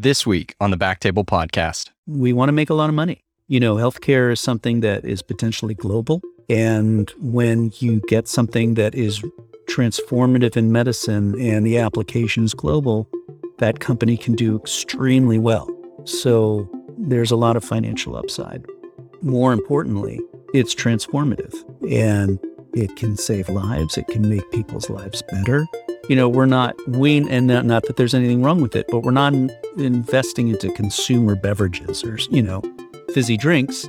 This week on the Backtable podcast, we want to make a lot of money. You know, healthcare is something that is potentially global. And when you get something that is transformative in medicine and the application is global, that company can do extremely well. So there's a lot of financial upside. More importantly, it's transformative and it can save lives, it can make people's lives better. You know, we're not, we, and not, not that there's anything wrong with it, but we're not investing into consumer beverages or, you know, fizzy drinks,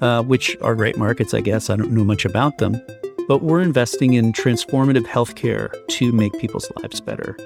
uh, which are great markets, I guess. I don't know much about them, but we're investing in transformative healthcare to make people's lives better.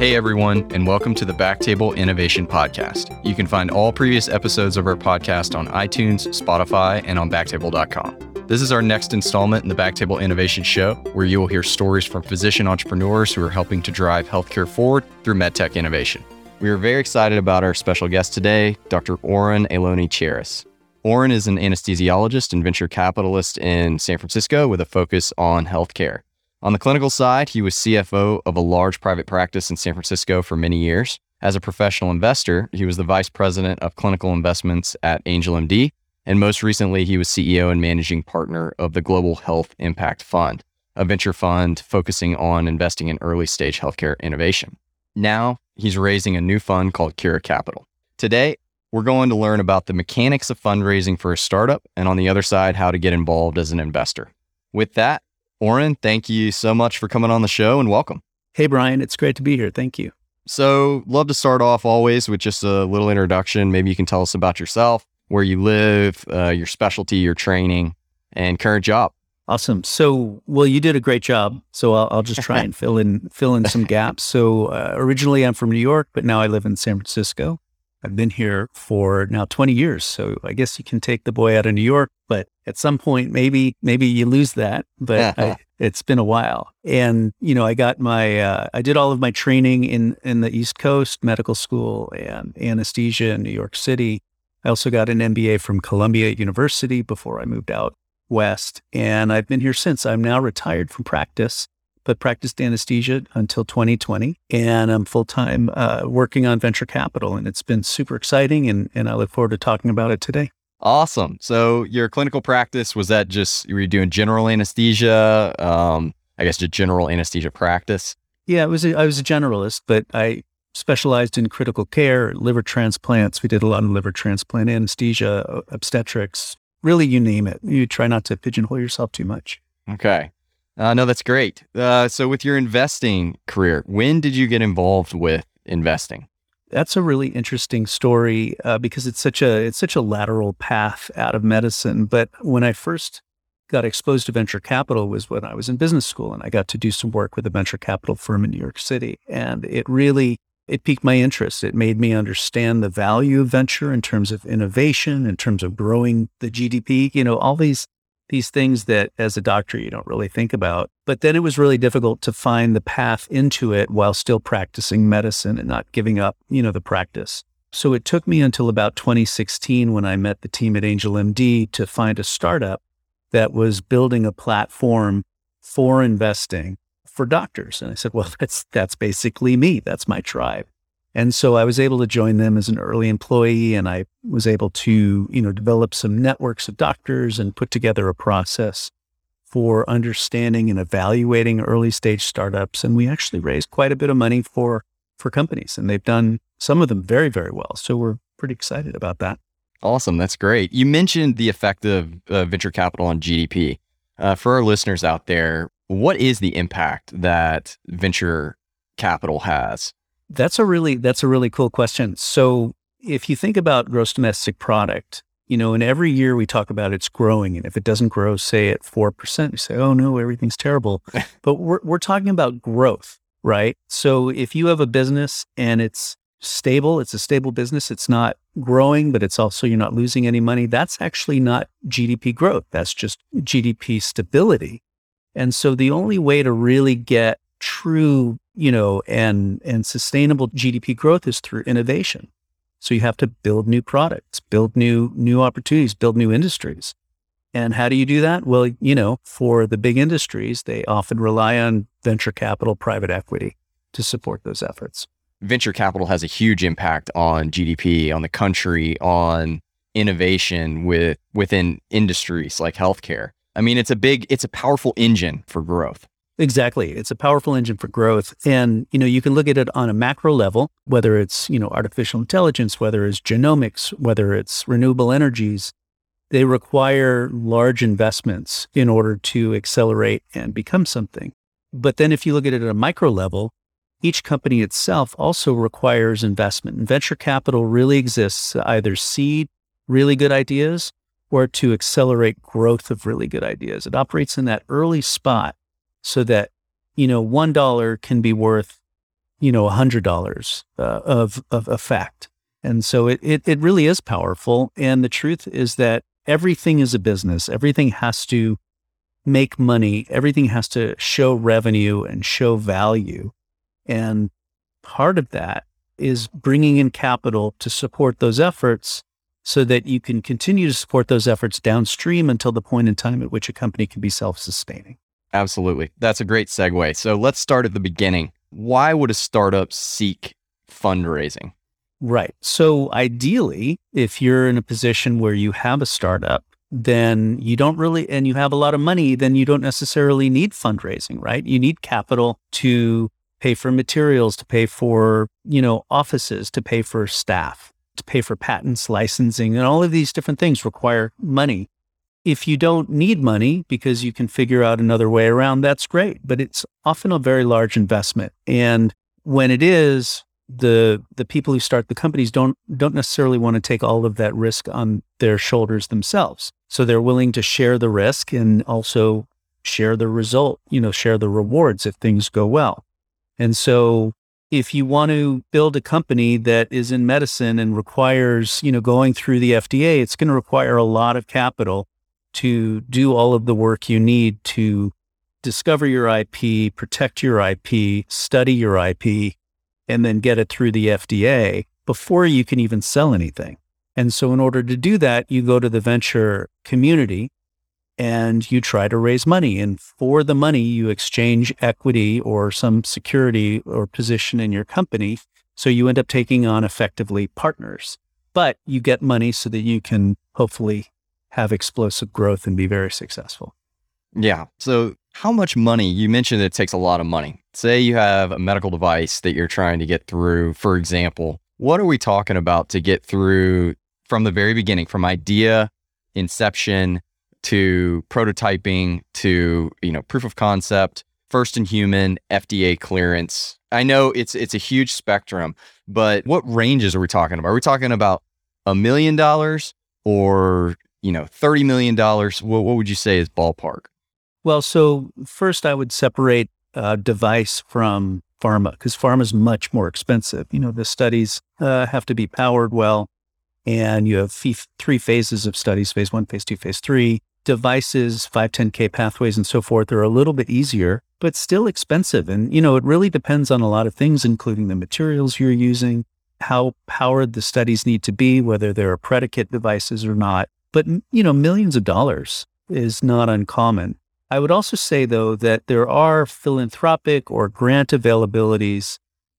Hey everyone, and welcome to the Backtable Innovation Podcast. You can find all previous episodes of our podcast on iTunes, Spotify, and on backtable.com. This is our next installment in the Backtable Innovation Show, where you will hear stories from physician entrepreneurs who are helping to drive healthcare forward through medtech innovation. We are very excited about our special guest today, Dr. Oren Eiloni Chiares. Orrin is an anesthesiologist and venture capitalist in San Francisco with a focus on healthcare. On the clinical side, he was CFO of a large private practice in San Francisco for many years. As a professional investor, he was the vice president of clinical investments at Angel MD. And most recently, he was CEO and managing partner of the Global Health Impact Fund, a venture fund focusing on investing in early stage healthcare innovation. Now, he's raising a new fund called Cura Capital. Today, we're going to learn about the mechanics of fundraising for a startup, and on the other side, how to get involved as an investor. With that, Orrin, thank you so much for coming on the show and welcome. Hey, Bryan, it's great to be here. Thank you. So, love to start off always with just a little introduction. Maybe you can tell us about yourself, where you live, uh, your specialty, your training, and current job. Awesome. So, well, you did a great job. So I'll, I'll just try and fill in fill in some gaps. So, uh, originally I'm from New York, but now I live in San Francisco. I've been here for now 20 years. So I guess you can take the boy out of New York, but at some point, maybe, maybe you lose that, but I, it's been a while. And, you know, I got my, uh, I did all of my training in, in the East Coast medical school and anesthesia in New York City. I also got an MBA from Columbia University before I moved out west. And I've been here since. I'm now retired from practice but practiced anesthesia until 2020. And I'm full time uh, working on venture capital. And it's been super exciting. And, and I look forward to talking about it today. Awesome. So, your clinical practice was that just were you doing general anesthesia? Um, I guess just general anesthesia practice. Yeah, it was. A, I was a generalist, but I specialized in critical care, liver transplants. We did a lot of liver transplant anesthesia, obstetrics. Really, you name it. You try not to pigeonhole yourself too much. Okay. Uh, no, that's great. Uh, so, with your investing career, when did you get involved with investing? That's a really interesting story uh, because it's such a it's such a lateral path out of medicine. But when I first got exposed to venture capital was when I was in business school, and I got to do some work with a venture capital firm in New York City, and it really it piqued my interest. It made me understand the value of venture in terms of innovation, in terms of growing the GDP. You know, all these these things that as a doctor you don't really think about. But then it was really difficult to find the path into it while still practicing medicine and not giving up, you know, the practice. So it took me until about 2016 when I met the team at Angel MD to find a startup that was building a platform for investing for doctors. And I said, well, that's that's basically me. That's my tribe. And so I was able to join them as an early employee and I was able to, you know, develop some networks of doctors and put together a process for understanding and evaluating early stage startups. And we actually raised quite a bit of money for, for companies and they've done some of them very, very well. So we're pretty excited about that. Awesome. That's great. You mentioned the effect of uh, venture capital on GDP. Uh, for our listeners out there, what is the impact that venture capital has that's a really that's a really cool question. So if you think about gross domestic product, you know, and every year we talk about it's growing, and if it doesn't grow, say at four percent, we say, "Oh no, everything's terrible." but we're we're talking about growth, right? So if you have a business and it's stable, it's a stable business, it's not growing, but it's also you're not losing any money. That's actually not GDP growth. That's just GDP stability. And so the only way to really get true you know, and and sustainable GDP growth is through innovation. So you have to build new products, build new new opportunities, build new industries. And how do you do that? Well, you know, for the big industries, they often rely on venture capital, private equity to support those efforts. Venture capital has a huge impact on GDP, on the country, on innovation with within industries like healthcare. I mean, it's a big, it's a powerful engine for growth. Exactly. It's a powerful engine for growth. And, you know, you can look at it on a macro level, whether it's, you know, artificial intelligence, whether it's genomics, whether it's renewable energies. They require large investments in order to accelerate and become something. But then if you look at it at a micro level, each company itself also requires investment. And venture capital really exists to either seed really good ideas or to accelerate growth of really good ideas. It operates in that early spot so that, you know, $1 can be worth, you know, a $100 uh, of, of effect. And so it, it, it really is powerful. And the truth is that everything is a business. Everything has to make money. Everything has to show revenue and show value. And part of that is bringing in capital to support those efforts so that you can continue to support those efforts downstream until the point in time at which a company can be self sustaining. Absolutely. That's a great segue. So let's start at the beginning. Why would a startup seek fundraising? Right. So ideally, if you're in a position where you have a startup, then you don't really, and you have a lot of money, then you don't necessarily need fundraising, right? You need capital to pay for materials, to pay for, you know, offices, to pay for staff, to pay for patents, licensing, and all of these different things require money. If you don't need money because you can figure out another way around, that's great, but it's often a very large investment. And when it is, the the people who start the companies don't don't necessarily want to take all of that risk on their shoulders themselves. So they're willing to share the risk and also share the result, you know, share the rewards if things go well. And so if you want to build a company that is in medicine and requires, you know, going through the FDA, it's going to require a lot of capital to do all of the work you need to discover your IP, protect your IP, study your IP, and then get it through the FDA before you can even sell anything. And so, in order to do that, you go to the venture community and you try to raise money. And for the money, you exchange equity or some security or position in your company. So, you end up taking on effectively partners, but you get money so that you can hopefully have explosive growth and be very successful. Yeah. So, how much money? You mentioned it takes a lot of money. Say you have a medical device that you're trying to get through, for example. What are we talking about to get through from the very beginning, from idea, inception to prototyping to, you know, proof of concept, first in human, FDA clearance? I know it's it's a huge spectrum, but what ranges are we talking about? Are we talking about a million dollars or, you know, 30 million dollars? What, what would you say is ballpark? Well, so first I would separate a device from pharma because pharma is much more expensive. You know, the studies uh, have to be powered well, and you have f- three phases of studies: phase one, phase two, phase three. Devices, 510k pathways, and so forth are a little bit easier, but still expensive. And you know, it really depends on a lot of things, including the materials you're using, how powered the studies need to be, whether there are predicate devices or not. But you know, millions of dollars is not uncommon. I would also say, though, that there are philanthropic or grant availabilities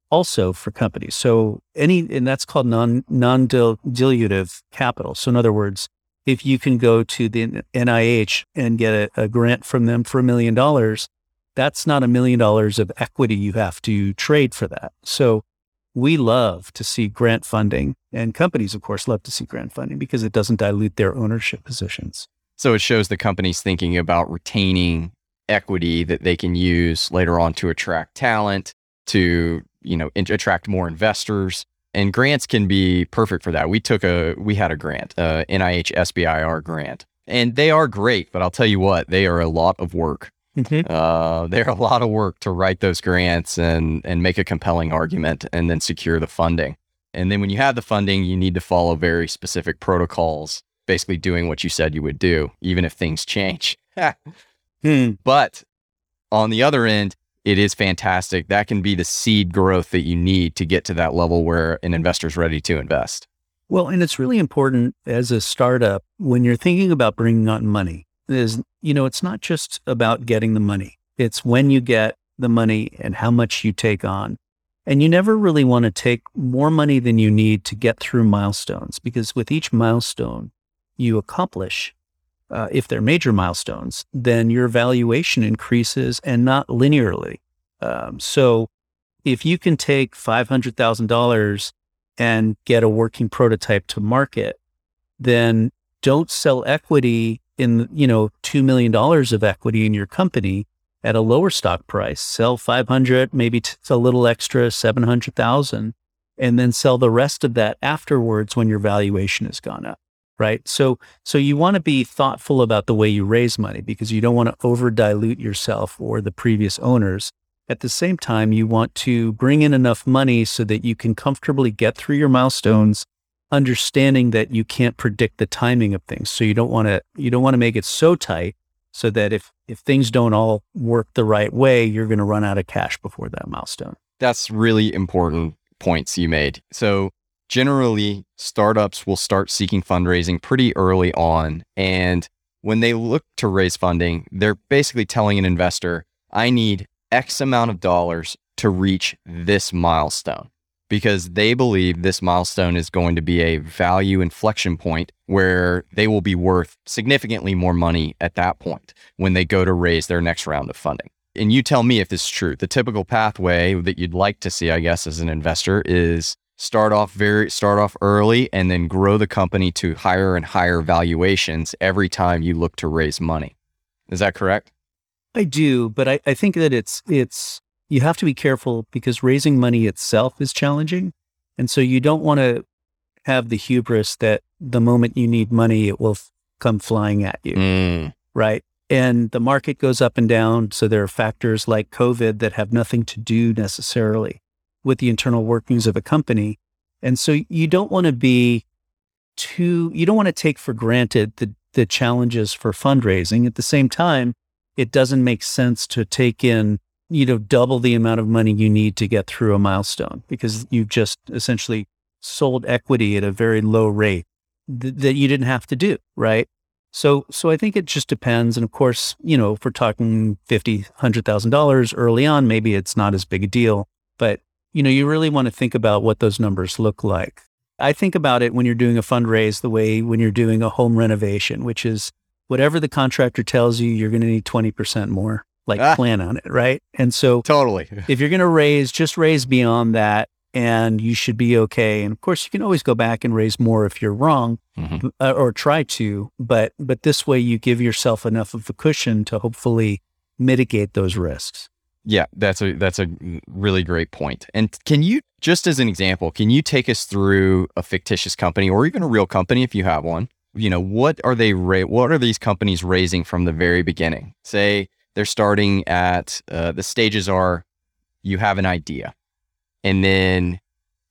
also for companies. So any, and that's called non non dilutive capital. So in other words, if you can go to the NIH and get a, a grant from them for a million dollars, that's not a million dollars of equity you have to trade for that. So we love to see grant funding, and companies, of course, love to see grant funding because it doesn't dilute their ownership positions. So it shows the companies thinking about retaining equity that they can use later on to attract talent, to, you know, in- attract more investors. And grants can be perfect for that. We took a, we had a grant, uh, a NIH SBIR grant, and they are great, but I'll tell you what, they are a lot of work. Mm-hmm. Uh, they're a lot of work to write those grants and and make a compelling argument and then secure the funding. And then when you have the funding, you need to follow very specific protocols basically doing what you said you would do, even if things change. hmm. But on the other end, it is fantastic. That can be the seed growth that you need to get to that level where an investor is ready to invest. Well, and it's really important as a startup when you're thinking about bringing on money is, you know, it's not just about getting the money. It's when you get the money and how much you take on. And you never really want to take more money than you need to get through milestones because with each milestone you accomplish, uh, if they're major milestones, then your valuation increases and not linearly. Um, so if you can take $500,000 and get a working prototype to market, then don't sell equity in, you know, $2 million of equity in your company at a lower stock price. Sell 500, maybe t- a little extra, 700,000, and then sell the rest of that afterwards when your valuation has gone up. Right. So, so you want to be thoughtful about the way you raise money because you don't want to over dilute yourself or the previous owners at the same time, you want to bring in enough money so that you can comfortably get through your milestones, understanding that you can't predict the timing of things. So you don't want to you don't want to make it so tight so that if if things don't all work the right way, you're going to run out of cash before that milestone. That's really important points you made. So generally startups will start seeking fundraising pretty early on and when they look to raise funding, they're basically telling an investor, I need X amount of dollars to reach this milestone because they believe this milestone is going to be a value inflection point where they will be worth significantly more money at that point when they go to raise their next round of funding. And you tell me if this is true. The typical pathway that you'd like to see, I guess, as an investor is start off very start off early and then grow the company to higher and higher valuations every time you look to raise money. Is that correct? I do, but I, I think that it's it's you have to be careful because raising money itself is challenging. And so you don't want to have the hubris that the moment you need money, it will f- come flying at you. Mm. Right. And the market goes up and down. So there are factors like COVID that have nothing to do necessarily with the internal workings of a company. And so you don't want to be too, you don't want to take for granted the, the challenges for fundraising. At the same time, it doesn't make sense to take in, you know, double the amount of money you need to get through a milestone because you've just essentially sold equity at a very low rate th- that you didn't have to do, right? So, so I think it just depends. And of course, you know, if we're talking fifty, hundred thousand dollars early on, maybe it's not as big a deal. But you know, you really want to think about what those numbers look like. I think about it when you're doing a fundraise the way when you're doing a home renovation, which is whatever the contractor tells you, you're going to need 20% more, like ah. plan on it. Right. And so totally, if you're going to raise, just raise beyond that and you should be okay. And of course, you can always go back and raise more if you're wrong mm-hmm. uh, or try to, but, but this way you give yourself enough of a cushion to hopefully mitigate those risks. Yeah, that's a that's a really great point. And can you just as an example, can you take us through a fictitious company or even a real company if you have one you know, what are they, ra- what are these companies raising from the very beginning? Say they're starting at, uh, the stages are you have an idea and then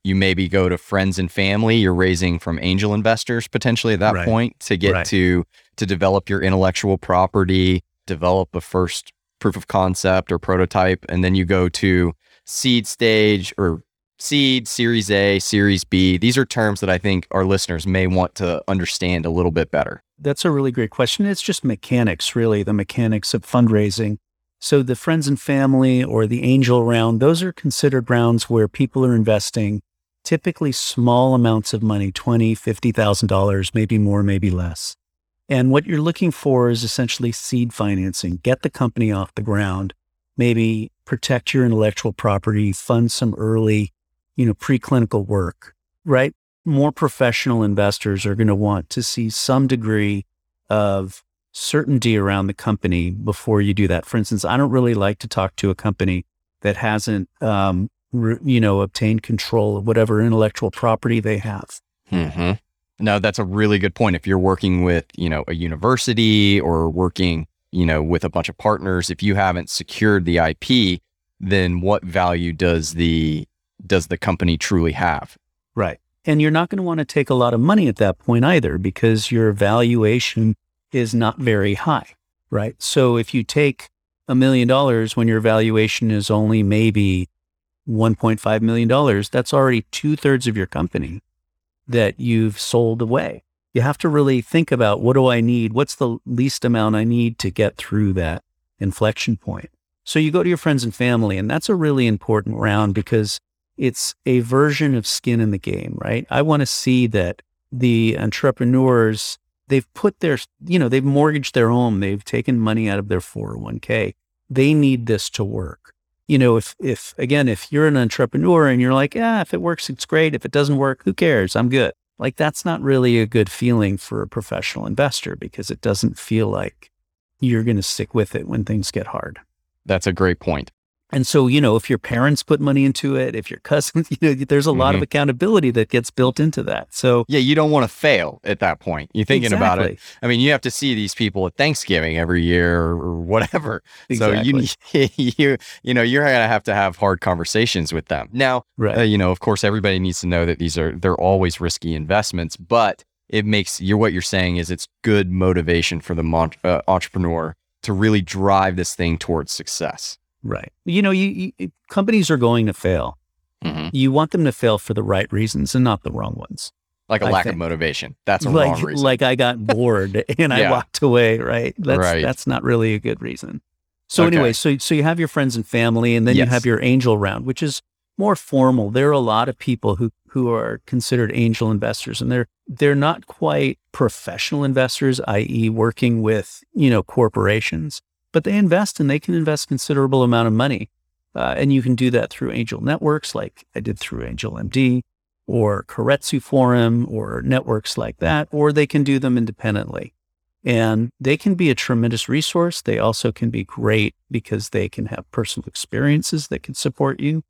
you maybe go to friends and family. You're raising from angel investors potentially at that right. point to get right. to, to develop your intellectual property, develop a first proof of concept or prototype. And then you go to seed stage or seed, series A, series B? These are terms that I think our listeners may want to understand a little bit better. That's a really great question. It's just mechanics, really, the mechanics of fundraising. So the friends and family or the angel round, those are considered rounds where people are investing typically small amounts of money, $20, $50,000, maybe more, maybe less. And what you're looking for is essentially seed financing, get the company off the ground, maybe protect your intellectual property, fund some early you know, preclinical work, right? More professional investors are going to want to see some degree of certainty around the company before you do that. For instance, I don't really like to talk to a company that hasn't, um, re- you know, obtained control of whatever intellectual property they have. Mm-hmm. No, that's a really good point. If you're working with, you know, a university or working, you know, with a bunch of partners, if you haven't secured the IP, then what value does the does the company truly have? Right. And you're not going to want to take a lot of money at that point either because your valuation is not very high, right? So if you take a million dollars when your valuation is only maybe $1.5 million, that's already two thirds of your company that you've sold away. You have to really think about what do I need? What's the least amount I need to get through that inflection point? So you go to your friends and family, and that's a really important round because it's a version of skin in the game, right? I want to see that the entrepreneurs, they've put their, you know, they've mortgaged their home, they've taken money out of their 401k. They need this to work. You know, if, if again, if you're an entrepreneur and you're like, yeah, if it works, it's great. If it doesn't work, who cares? I'm good. Like that's not really a good feeling for a professional investor because it doesn't feel like you're going to stick with it when things get hard. That's a great point. And so, you know, if your parents put money into it, if your cousins, you know, there's a mm-hmm. lot of mm-hmm. accountability that gets built into that. So, yeah, you don't want to fail at that point. You're thinking exactly. about it. I mean, you have to see these people at Thanksgiving every year or whatever. Exactly. So you, you, you know, you're going to have to have hard conversations with them. Now, right. Uh, you know, of course, everybody needs to know that these are, they're always risky investments, but it makes you, what you're saying is it's good motivation for the mon- uh, entrepreneur to really drive this thing towards success. Right. You know, you, you companies are going to fail. Mm-hmm. You want them to fail for the right reasons and not the wrong ones. Like a I lack think. of motivation. That's a like, wrong reason. Like I got bored and yeah. I walked away. Right. That's right. that's not really a good reason. So okay. anyway, so so you have your friends and family, and then yes. you have your angel round, which is more formal. There are a lot of people who who are considered angel investors, and they're they're not quite professional investors, i.e., working with you know corporations but they invest and they can invest considerable amount of money. Uh, and you can do that through angel networks like I did through Angel MD or Keiretsu Forum or networks like that, or they can do them independently. And they can be a tremendous resource. They also can be great because they can have personal experiences that can support you.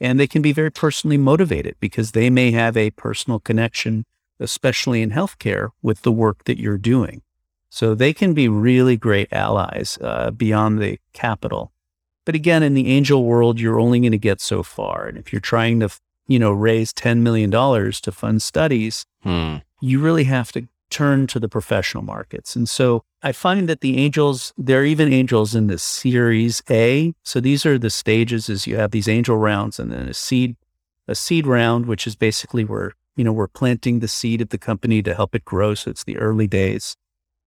And they can be very personally motivated because they may have a personal connection, especially in healthcare, with the work that you're doing. So they can be really great allies uh, beyond the capital. But again, in the angel world, you're only going to get so far. And if you're trying to, you know, raise $10 million to fund studies, hmm. you really have to turn to the professional markets. And so I find that the angels, there are even angels in the series A. So these are the stages as you have these angel rounds and then a seed, a seed round, which is basically where, you know, we're planting the seed of the company to help it grow. So it's the early days.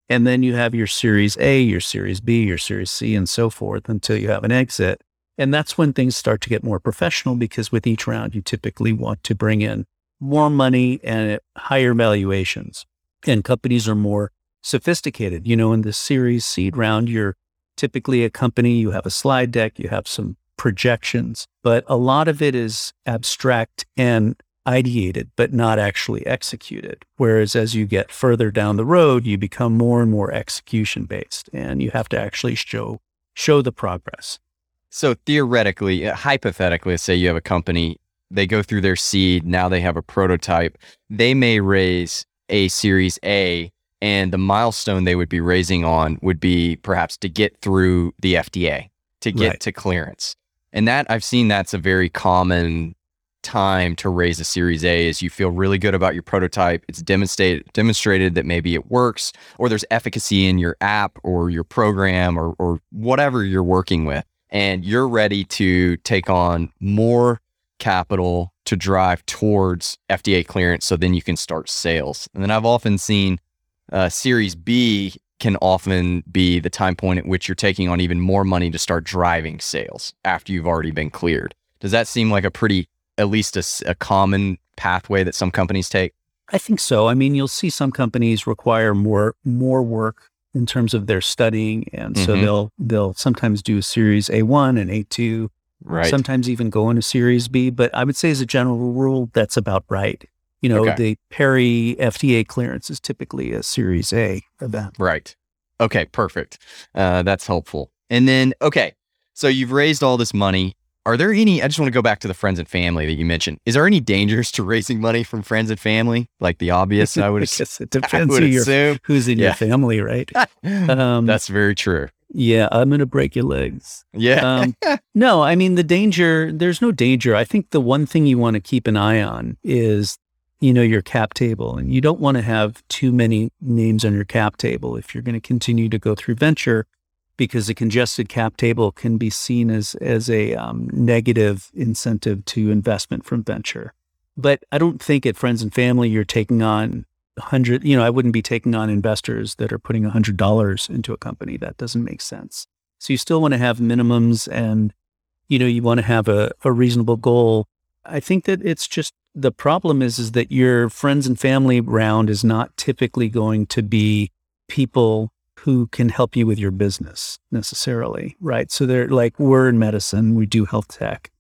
And then you have your Series A, your Series B, your Series C, and so forth until you have an exit. And that's when things start to get more professional because with each round, you typically want to bring in more money and higher valuations. And companies are more sophisticated. You know, in the Series seed round, you're typically a company, you have a slide deck, you have some projections, but a lot of it is abstract and ideated, but not actually executed. Whereas as you get further down the road, you become more and more execution based and you have to actually show, show the progress. So theoretically, uh, hypothetically, say you have a company, they go through their seed, now they have a prototype, they may raise a series A and the milestone they would be raising on would be perhaps to get through the FDA, to get right. to clearance. And that I've seen that's a very common time to raise a Series A is you feel really good about your prototype. It's demonstrated demonstrated that maybe it works, or there's efficacy in your app or your program or or whatever you're working with, and you're ready to take on more capital to drive towards FDA clearance. So then you can start sales. And then I've often seen uh, Series B can often be the time point at which you're taking on even more money to start driving sales after you've already been cleared. Does that seem like a pretty at least a, a common pathway that some companies take? I think so. I mean, you'll see some companies require more more work in terms of their studying, and mm-hmm. so they'll they'll sometimes do a Series A one and A two, right? Sometimes even go into Series B. But I would say, as a general rule, that's about right. You know, okay. the Perry FDA clearance is typically a Series A event. Right. Okay. Perfect. Uh, that's helpful. And then, okay, so you've raised all this money are there any? I just want to go back to the friends and family that you mentioned. Is there any dangers to raising money from friends and family? Like the obvious, I would. Guess it depends who assume. who's in yeah. your family, right? um, That's very true. Yeah, I'm going to break your legs. Yeah. um, no, I mean the danger. There's no danger. I think the one thing you want to keep an eye on is, you know, your cap table, and you don't want to have too many names on your cap table if you're going to continue to go through venture because a congested cap table can be seen as as a um, negative incentive to investment from venture. But I don't think at friends and family you're taking on hundred. You know, I wouldn't be taking on investors that are putting hundred dollars into a company. That doesn't make sense. So you still want to have minimums, and you know, you want to have a, a reasonable goal. I think that it's just the problem is is that your friends and family round is not typically going to be people who can help you with your business necessarily, right? So they're like we're in medicine, we do health tech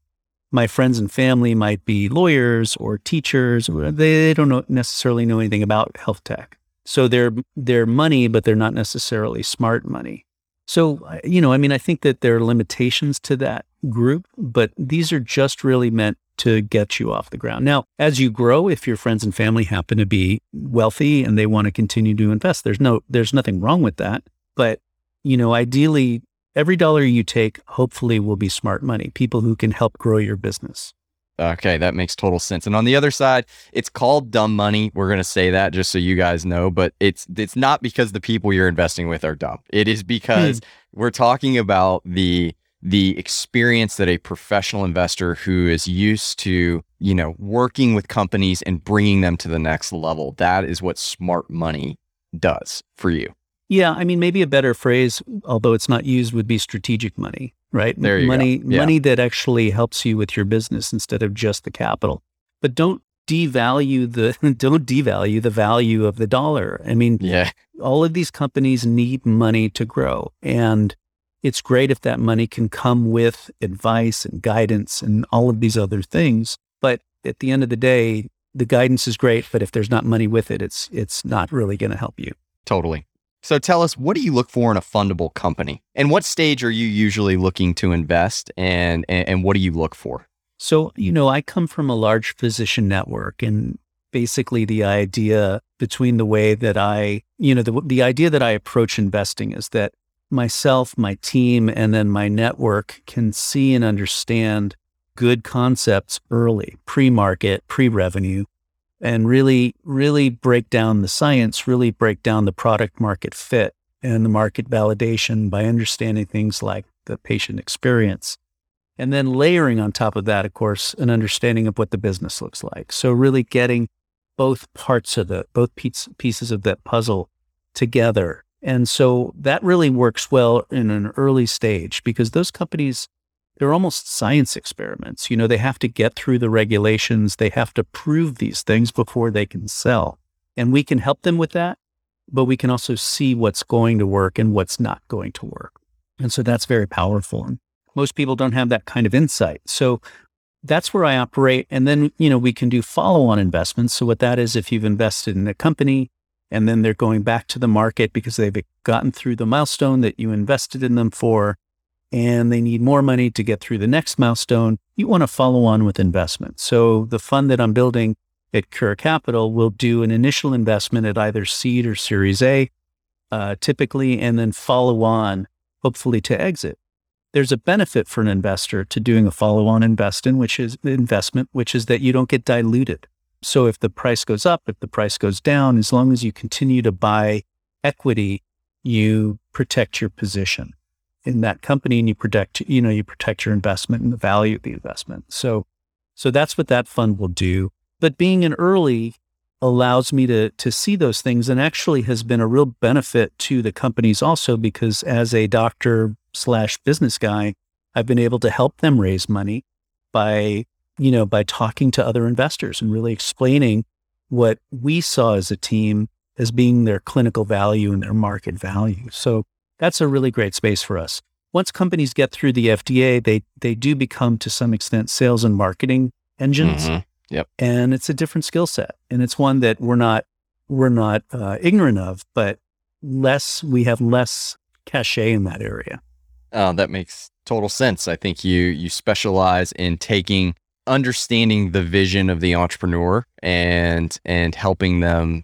my friends and family might be lawyers or teachers. They, they don't know, necessarily know anything about health tech. So they're, they're money, but they're not necessarily smart money. So, uh, you know, I mean, I think that there are limitations to that group, but these are just really meant to get you off the ground. Now, as you grow, if your friends and family happen to be wealthy and they want to continue to invest, there's no, there's nothing wrong with that. But, you know, ideally, every dollar you take hopefully will be smart money, people who can help grow your business. Okay, that makes total sense. And on the other side, it's called dumb money. We're going to say that just so you guys know, but it's it's not because the people you're investing with are dumb. It is because hmm. we're talking about the the experience that a professional investor who is used to, you know, working with companies and bringing them to the next level. That is what smart money does for you. Yeah, I mean, maybe a better phrase, although it's not used, would be strategic money, right? There you money, go. Yeah. money that actually helps you with your business instead of just the capital. But don't devalue the don't devalue the value of the dollar. I mean, yeah, all of these companies need money to grow, and it's great if that money can come with advice and guidance and all of these other things. But at the end of the day, the guidance is great, but if there's not money with it, it's it's not really going to help you. Totally. So tell us, what do you look for in a fundable company? And what stage are you usually looking to invest and, and, and what do you look for? So, you know, I come from a large physician network and basically the idea between the way that I, you know, the, the idea that I approach investing is that myself, my team, and then my network can see and understand good concepts early, pre market, pre revenue, and really, really break down the science, really break down the product market fit and the market validation by understanding things like the patient experience. And then layering on top of that, of course, an understanding of what the business looks like. So really getting both parts of the, both pieces of that puzzle together. And so that really works well in an early stage because those companies they're almost science experiments. You know, they have to get through the regulations, they have to prove these things before they can sell. And we can help them with that, but we can also see what's going to work and what's not going to work. And so that's very powerful. And most people don't have that kind of insight. So that's where I operate. And then, you know, we can do follow on investments. So what that is, if you've invested in a company and then they're going back to the market because they've gotten through the milestone that you invested in them for, and they need more money to get through the next milestone, you want to follow on with investment. So the fund that I'm building at Cura Capital will do an initial investment at either seed or Series A, uh, typically, and then follow on, hopefully to exit. There's a benefit for an investor to doing a follow-on investment, which is investment, which is that you don't get diluted. So if the price goes up, if the price goes down, as long as you continue to buy equity, you protect your position in that company and you protect, you know, you protect your investment and the value of the investment. So, so that's what that fund will do. But being an early allows me to, to see those things and actually has been a real benefit to the companies also because as a doctor slash business guy, I've been able to help them raise money by, you know, by talking to other investors and really explaining what we saw as a team as being their clinical value and their market value. So that's a really great space for us. Once companies get through the FDA, they they do become to some extent sales and marketing engines. Mm-hmm. Yep. And it's a different skill set, and it's one that we're not we're not uh, ignorant of, but less we have less cachet in that area. Oh, that makes total sense. I think you you specialize in taking understanding the vision of the entrepreneur and and helping them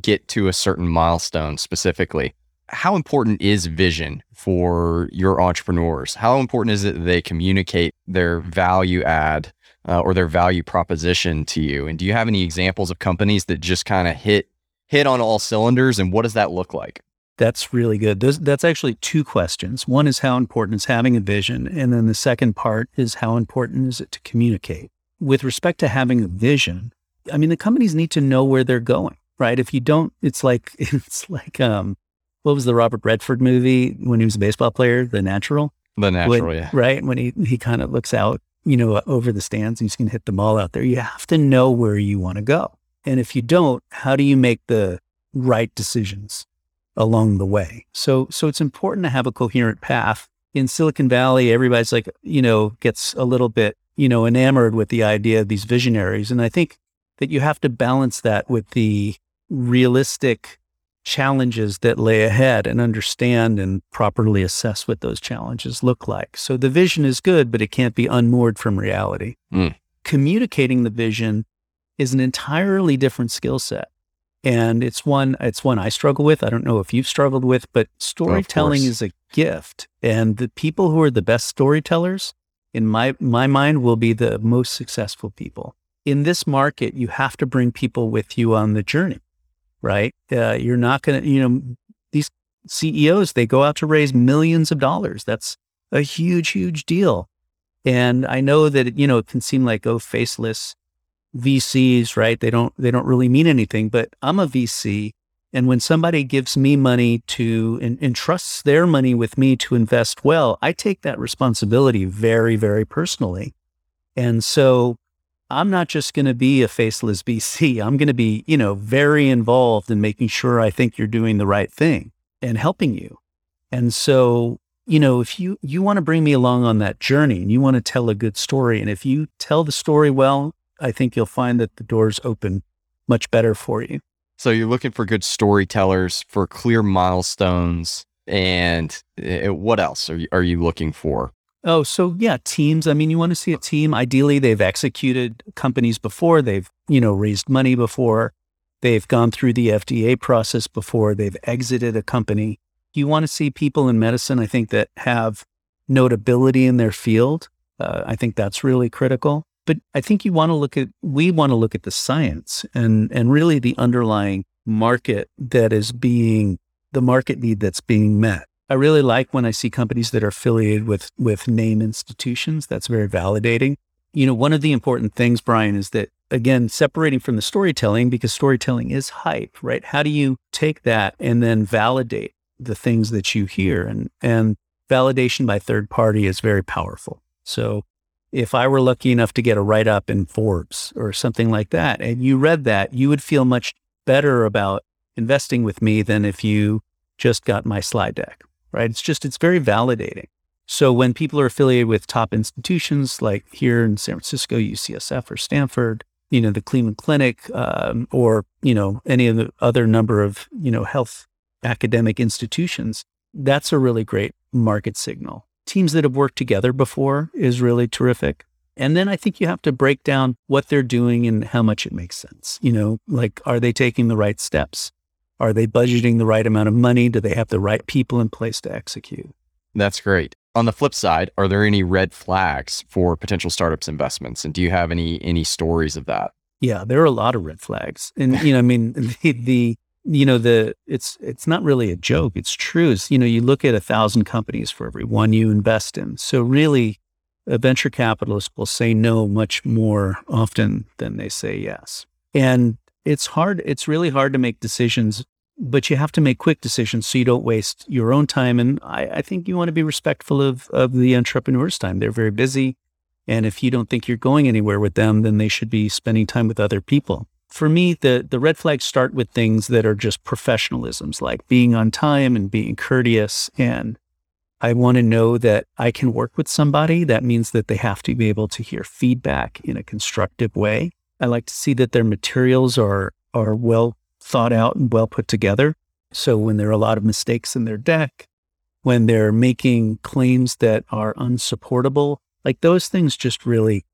get to a certain milestone specifically how important is vision for your entrepreneurs? How important is it they communicate their value add uh, or their value proposition to you? And do you have any examples of companies that just kind of hit hit on all cylinders? And what does that look like? That's really good. There's, that's actually two questions. One is how important is having a vision, and then the second part is how important is it to communicate. with respect to having a vision, I mean, the companies need to know where they're going, right? If you don't, it's like, it's like, um, what was the Robert Redford movie when he was a baseball player, The Natural? The Natural, When- yeah. Right. When he, he kind of looks out, you know, over the stands and he's going to hit the ball out there. You have to know where you want to go. And if you don't, how do you make the right decisions along the way? So, so it's important to have a coherent path. In Silicon Valley, everybody's like, you know, gets a little bit, you know, enamored with the idea of these visionaries. And I think that you have to balance that with the realistic challenges that lay ahead and understand and properly assess what those challenges look like. So the vision is good, but it can't be unmoored from reality. Mm. Communicating the vision is an entirely different skill set. And it's one it's one I struggle with. I don't know if you've struggled with, but storytelling is a gift. And the people who are the best storytellers in my my mind will be the most successful people. In this market, you have to bring people with you on the journey right? Uh, you're not going to, you know, these CEOs, they go out to raise millions of dollars. That's a huge, huge deal. And I know that, you know, it can seem like, oh, faceless VCs, right? They don't, they don't really mean anything, but I'm a VC. And when somebody gives me money to and entrusts their money with me to invest well, I take that responsibility very, very personally. And so I'm not just going to be a faceless VC. I'm going to be, you know, very involved in making sure I think you're doing the right thing and helping you. And so, you know, if you you want to bring me along on that journey and you want to tell a good story and if you tell the story well, I think you'll find that the doors open much better for you. So you're looking for good storytellers for clear milestones. And uh, what else are you, are you looking for? Oh, so yeah, teams. I mean, you want to see a team. Ideally, they've executed companies before. They've, you know, raised money before. They've gone through the FDA process before. They've exited a company. You want to see people in medicine, I think, that have notability in their field. Uh, I think that's really critical. But I think you want to look at, we want to look at the science and, and really the underlying market that is being, the market need that's being met. I really like when I see companies that are affiliated with with name institutions. That's very validating. You know, one of the important things, Bryan, is that again, separating from the storytelling because storytelling is hype, right? How do you take that and then validate the things that you hear? And and validation by third party is very powerful. So if I were lucky enough to get a write up in Forbes or something like that, and you read that, you would feel much better about investing with me than if you just got my slide deck right? It's just, it's very validating. So when people are affiliated with top institutions like here in San Francisco, UCSF or Stanford, you know, the Cleveland Clinic, um, or, you know, any of the other number of, you know, health academic institutions, that's a really great market signal. Teams that have worked together before is really terrific. And then I think you have to break down what they're doing and how much it makes sense. You know, like, are they taking the right steps? Are they budgeting the right amount of money? Do they have the right people in place to execute? That's great. On the flip side, are there any red flags for potential startups investments? And do you have any any stories of that? Yeah, there are a lot of red flags. And you know, I mean, the, the you know, the it's it's not really a joke. It's true. It's, you know, you look at a thousand companies for every one you invest in. So really, a venture capitalist will say no much more often than they say yes. And it's hard. It's really hard to make decisions, but you have to make quick decisions so you don't waste your own time. And I, I think you want to be respectful of, of the entrepreneur's time. They're very busy. And if you don't think you're going anywhere with them, then they should be spending time with other people. For me, the, the red flags start with things that are just professionalisms, like being on time and being courteous. And I want to know that I can work with somebody. That means that they have to be able to hear feedback in a constructive way. I like to see that their materials are are well thought out and well put together. So when there are a lot of mistakes in their deck, when they're making claims that are unsupportable, like those things just really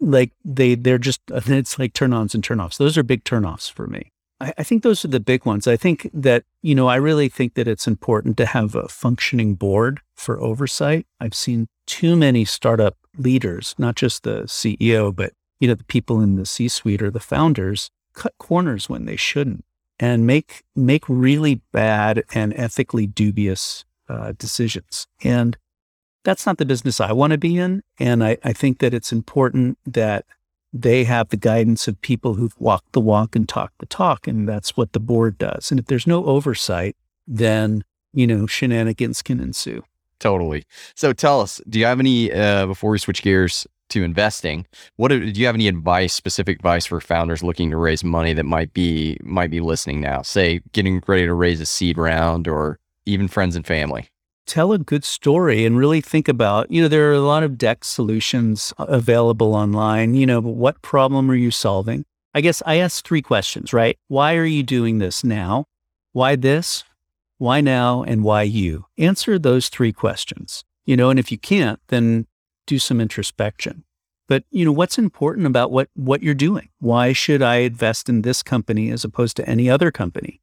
like they they're just it's like turn ons and turn offs. Those are big turn offs for me. I, I think those are the big ones. I think that, you know, I really think that it's important to have a functioning board for oversight. I've seen too many startup leaders, not just the CEO, but you know, the people in the C suite or the founders cut corners when they shouldn't and make make really bad and ethically dubious uh, decisions. And that's not the business I want to be in. And I, I think that it's important that they have the guidance of people who've walked the walk and talked the talk. And that's what the board does. And if there's no oversight, then, you know, shenanigans can ensue. Totally. So tell us, do you have any, uh, before we switch gears to investing, what do, do you have any advice, specific advice for founders looking to raise money that might be, might be listening now, say getting ready to raise a seed round or even friends and family? Tell a good story and really think about, you know, there are a lot of deck solutions available online. You know, what problem are you solving? I guess I ask three questions, right? Why are you doing this now? Why this? Why now? And why you? Answer those three questions, you know, and if you can't, then do some introspection. But, you know, what's important about what, what you're doing? Why should I invest in this company as opposed to any other company?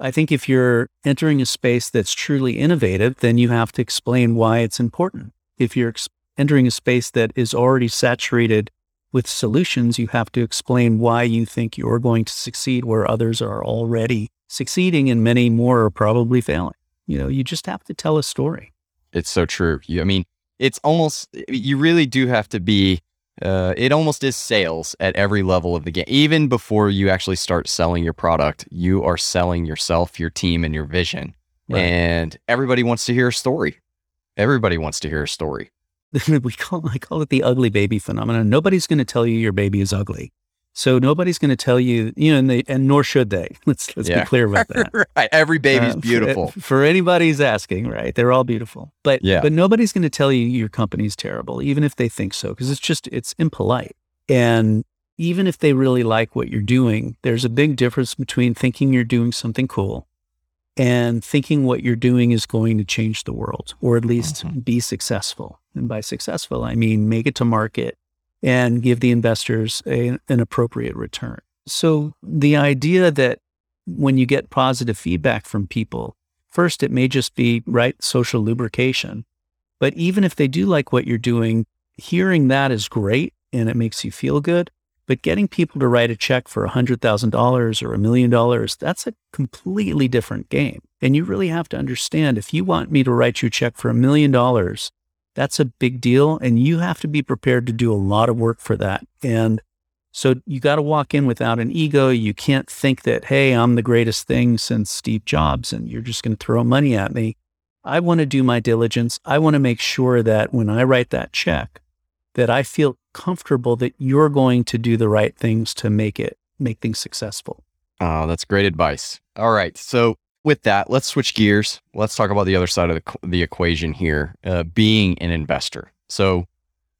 I think if you're entering a space that's truly innovative, then you have to explain why it's important. If you're ex- entering a space that is already saturated with solutions, you have to explain why you think you're going to succeed where others are already succeeding and many more are probably failing. You know, you just have to tell a story. It's so true. You, I mean, it's almost, you really do have to be uh, it almost is sales at every level of the game. Even before you actually start selling your product, you are selling yourself, your team, and your vision. Right. And everybody wants to hear a story. Everybody wants to hear a story. we call I call it the ugly baby phenomenon. Nobody's going to tell you your baby is ugly. So nobody's going to tell you, you know, and, they, and nor should they. Let's let's yeah. be clear about that. right. Every baby's uh, beautiful. For, for anybody who's asking, right? They're all beautiful. But yeah. but nobody's going to tell you your company's terrible, even if they think so, because it's just it's impolite. And even if they really like what you're doing, there's a big difference between thinking you're doing something cool and thinking what you're doing is going to change the world or at least mm-hmm. be successful. And by successful, I mean make it to market and give the investors a, an appropriate return. So the idea that when you get positive feedback from people, first, it may just be right social lubrication. But even if they do like what you're doing, hearing that is great and it makes you feel good. But getting people to write a check for $100,000 or a million dollars, that's a completely different game. And you really have to understand if you want me to write you a check for a million dollars, that's a big deal. And you have to be prepared to do a lot of work for that. And so you got to walk in without an ego. You can't think that, hey, I'm the greatest thing since Steve Jobs and you're just going to throw money at me. I want to do my diligence. I want to make sure that when I write that check, that I feel comfortable that you're going to do the right things to make it, make things successful. Oh, that's great advice. All right. So with that, let's switch gears. Let's talk about the other side of the, the equation here, uh, being an investor. So,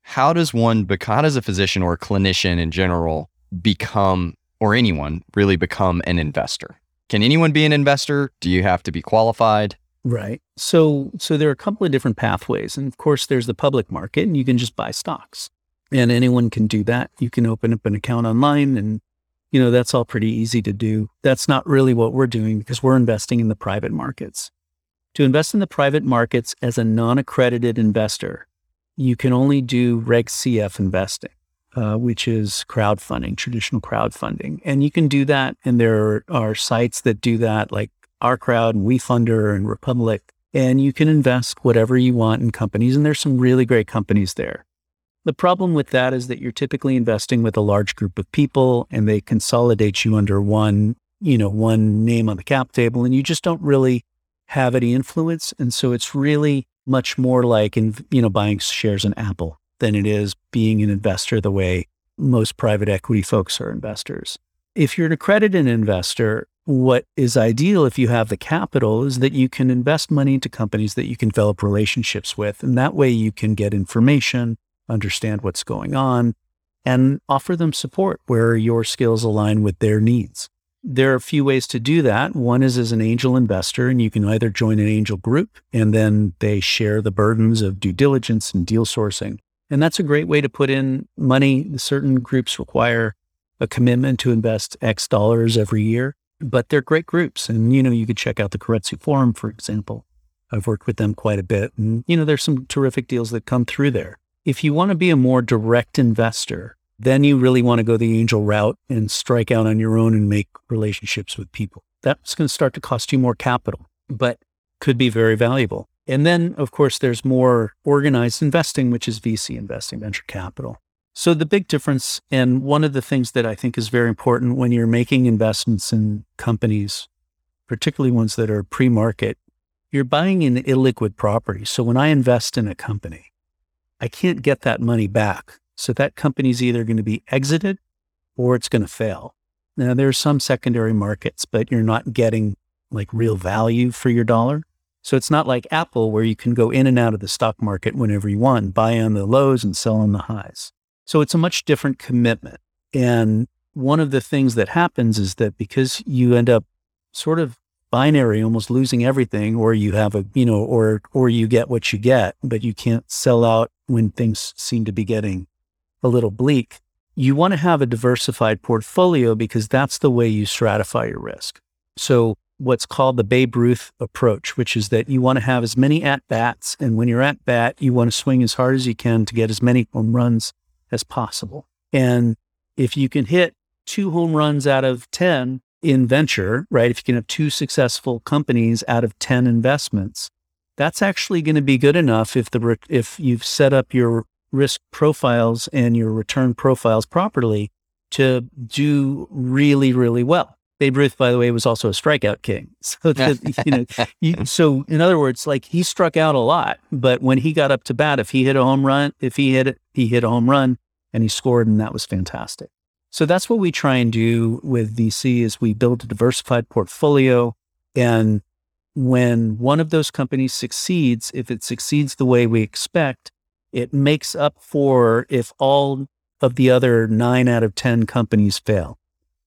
how does one, become, as a physician or a clinician in general, become, or anyone really become an investor? Can anyone be an investor? Do you have to be qualified? Right. So, so there are a couple of different pathways, and of course, there's the public market, and you can just buy stocks, and anyone can do that. You can open up an account online and you know, that's all pretty easy to do. That's not really what we're doing because we're investing in the private markets. To invest in the private markets as a non accredited investor, you can only do Reg CF investing, uh, which is crowdfunding, traditional crowdfunding. And you can do that. And there are sites that do that, like OurCrowd and WeFunder and Republic. And you can invest whatever you want in companies. And there's some really great companies there. The problem with that is that you're typically investing with a large group of people and they consolidate you under one, you know, one name on the cap table and you just don't really have any influence. And so it's really much more like in, you know, buying shares in Apple than it is being an investor the way most private equity folks are investors. If you're an accredited investor, what is ideal if you have the capital is that you can invest money into companies that you can develop relationships with. And that way you can get information understand what's going on, and offer them support where your skills align with their needs. There are a few ways to do that. One is as an angel investor, and you can either join an angel group and then they share the burdens of due diligence and deal sourcing. And that's a great way to put in money. Certain groups require a commitment to invest X dollars every year, but they're great groups. And, you know, you could check out the Keiretsu Forum, for example. I've worked with them quite a bit. And, you know, there's some terrific deals that come through there. If you want to be a more direct investor, then you really want to go the angel route and strike out on your own and make relationships with people. That's going to start to cost you more capital, but could be very valuable. And then, of course, there's more organized investing, which is VC investing, venture capital. So the big difference, and one of the things that I think is very important when you're making investments in companies, particularly ones that are pre-market, you're buying an illiquid property. So when I invest in a company, I can't get that money back. So that company's either going to be exited or it's going to fail. Now there are some secondary markets, but you're not getting like real value for your dollar. So it's not like Apple where you can go in and out of the stock market whenever you want, buy on the lows and sell on the highs. So it's a much different commitment. And one of the things that happens is that because you end up sort of binary, almost losing everything, or you have a, you know, or, or you get what you get, but you can't sell out when things seem to be getting a little bleak. You want to have a diversified portfolio because that's the way you stratify your risk. So what's called the Babe Ruth approach, which is that you want to have as many at bats. And when you're at bat, you want to swing as hard as you can to get as many home runs as possible. And if you can hit two home runs out of 10 in venture, right? If you can have two successful companies out of 10 investments, that's actually going to be good enough if the if you've set up your risk profiles and your return profiles properly to do really really well. Babe Ruth, by the way, was also a strikeout king. So that, you know, you, so in other words, like he struck out a lot, but when he got up to bat, if he hit a home run, if he hit it, he hit a home run and he scored, and that was fantastic. So that's what we try and do with VC is we build a diversified portfolio. And when one of those companies succeeds, if it succeeds the way we expect, it makes up for if all of the other nine out of 10 companies fail.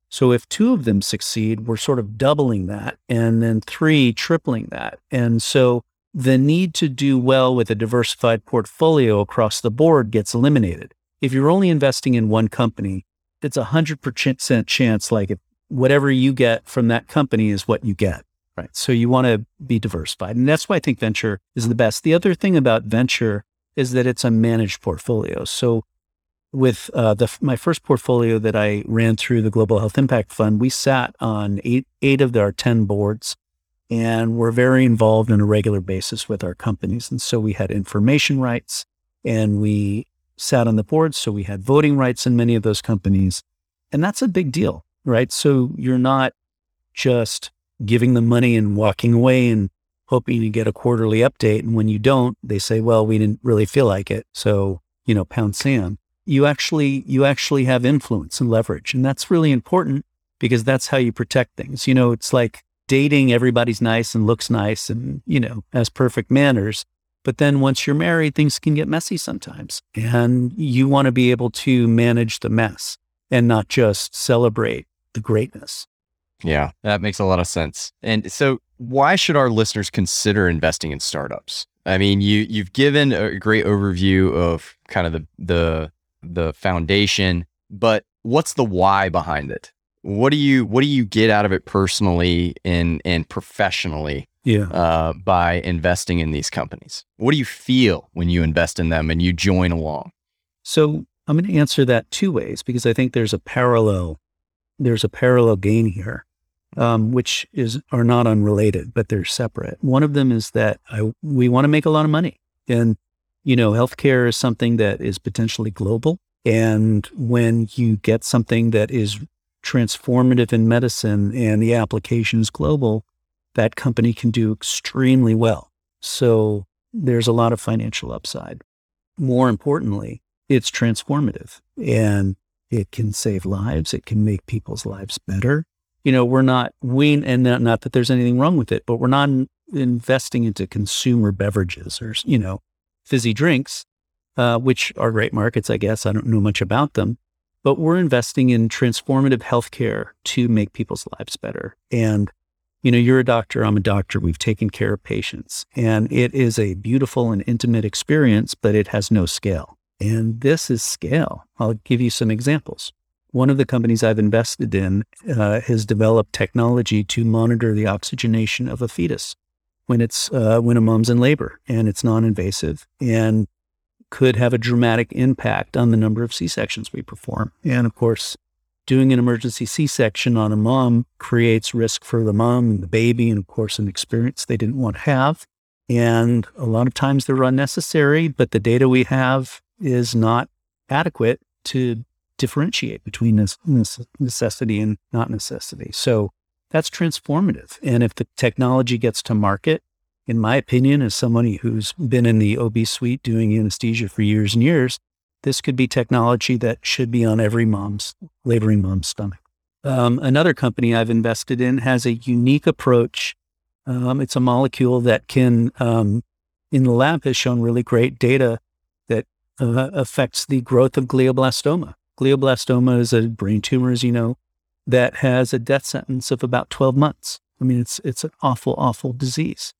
So if two of them succeed, we're sort of doubling that, and then three tripling that. And so the need to do well with a diversified portfolio across the board gets eliminated. If you're only investing in one company, it's a hundred percent chance like if whatever you get from that company is what you get. Right. So you want to be diversified. And that's why I think venture is the best. The other thing about venture is that it's a managed portfolio. So with uh, the, my first portfolio that I ran through the Global Health Impact Fund, we sat on eight, eight of our 10 boards and we're very involved on a regular basis with our companies. And so we had information rights and we sat on the board. So we had voting rights in many of those companies. And that's a big deal, right? So you're not just giving them money and walking away and hoping to get a quarterly update. And when you don't, they say, well, we didn't really feel like it. So, you know, pound sand. You actually you actually have influence and leverage. And that's really important because that's how you protect things. You know it's like dating everybody's nice and looks nice and you know has perfect manners. But then once you're married things can get messy sometimes. And you want to be able to manage the mess and not just celebrate the greatness yeah that makes a lot of sense and so why should our listeners consider investing in startups I mean, you you've given a great overview of kind of the the the foundation, but what's the why behind it? What do you what do you get out of it personally and and professionally? Yeah. Uh, by investing in these companies, what do you feel when you invest in them and you join along? So I'm going to answer that two ways because I think there's a parallel there's a parallel gain here, um, which is are not unrelated, but they're separate. One of them is that I, we want to make a lot of money, and you know, healthcare is something that is potentially global. And when you get something that is transformative in medicine and the application is global, that company can do extremely well. So there's a lot of financial upside. More importantly, it's transformative and it can save lives. It can make people's lives better. You know, we're not, we, and not, that there's anything wrong with it, but we're not investing into consumer beverages or, you know, fizzy drinks, uh, which are great markets, I guess. I don't know much about them, but we're investing in transformative healthcare to make people's lives better. And, you know, you're a doctor, I'm a doctor. We've taken care of patients, and it is a beautiful and intimate experience, but it has no scale. And this is scale. I'll give you some examples. One of the companies I've invested in uh, has developed technology to monitor the oxygenation of a fetus when it's uh, when a mom's in labor and it's non-invasive and could have a dramatic impact on the number of C-sections we perform. And of course, doing an emergency C-section on a mom creates risk for the mom and the baby, and of course, an experience they didn't want to have. And a lot of times they're unnecessary, but the data we have is not adequate to differentiate between necessity and not necessity. So that's transformative. And if the technology gets to market, in my opinion, as somebody who's been in the OB suite doing anesthesia for years and years, this could be technology that should be on every mom's, laboring mom's stomach. Um, another company I've invested in has a unique approach. Um, it's a molecule that can, um, in the lab, has shown really great data that uh, affects the growth of glioblastoma. Glioblastoma is a brain tumor, as you know, that has a death sentence of about 12 months. I mean, it's it's an awful, awful disease.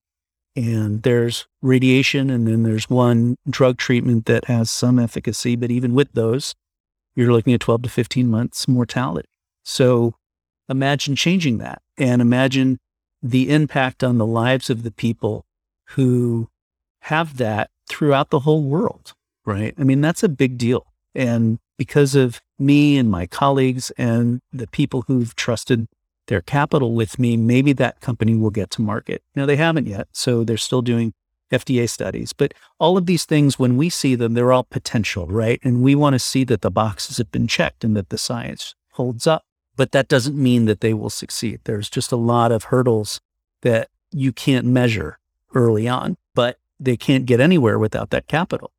And there's radiation, and then there's one drug treatment that has some efficacy, but even with those, you're looking at 12 to 15 months mortality. So imagine changing that and imagine the impact on the lives of the people who have that throughout the whole world, right? I mean, that's a big deal. And because of me and my colleagues and the people who've trusted their capital with me, maybe that company will get to market. Now, they haven't yet, so they're still doing FDA studies. But all of these things, when we see them, they're all potential, right? And we want to see that the boxes have been checked and that the science holds up but that doesn't mean that they will succeed. There's just a lot of hurdles that you can't measure early on, but they can't get anywhere without that capital.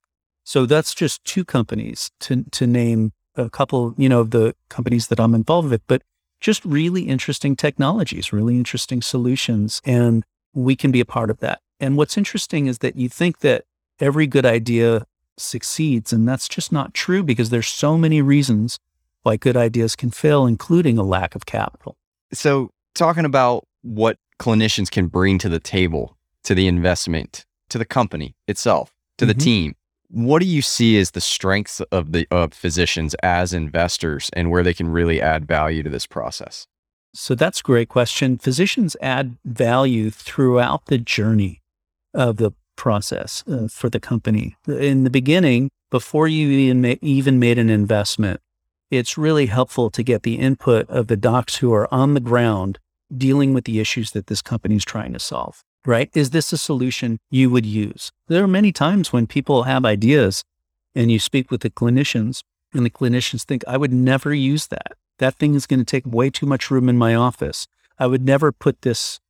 So that's just two companies to, to name a couple, you know, of the companies that I'm involved with, but just really interesting technologies, really interesting solutions. And we can be a part of that. And what's interesting is that you think that every good idea succeeds. And that's just not true because there's so many reasons why good ideas can fail, including a lack of capital. So, talking about what clinicians can bring to the table, to the investment, to the company itself, to the mm-hmm. team, what do you see as the strengths of the of physicians as investors and where they can really add value to this process? So that's a great question. Physicians add value throughout the journey of the process uh, for the company. In the beginning, before you even, ma- even made an investment, it's really helpful to get the input of the docs who are on the ground dealing with the issues that this company is trying to solve, right? Is this a solution you would use? There are many times when people have ideas and you speak with the clinicians and the clinicians think, I would never use that. That thing is going to take way too much room in my office. I would never put this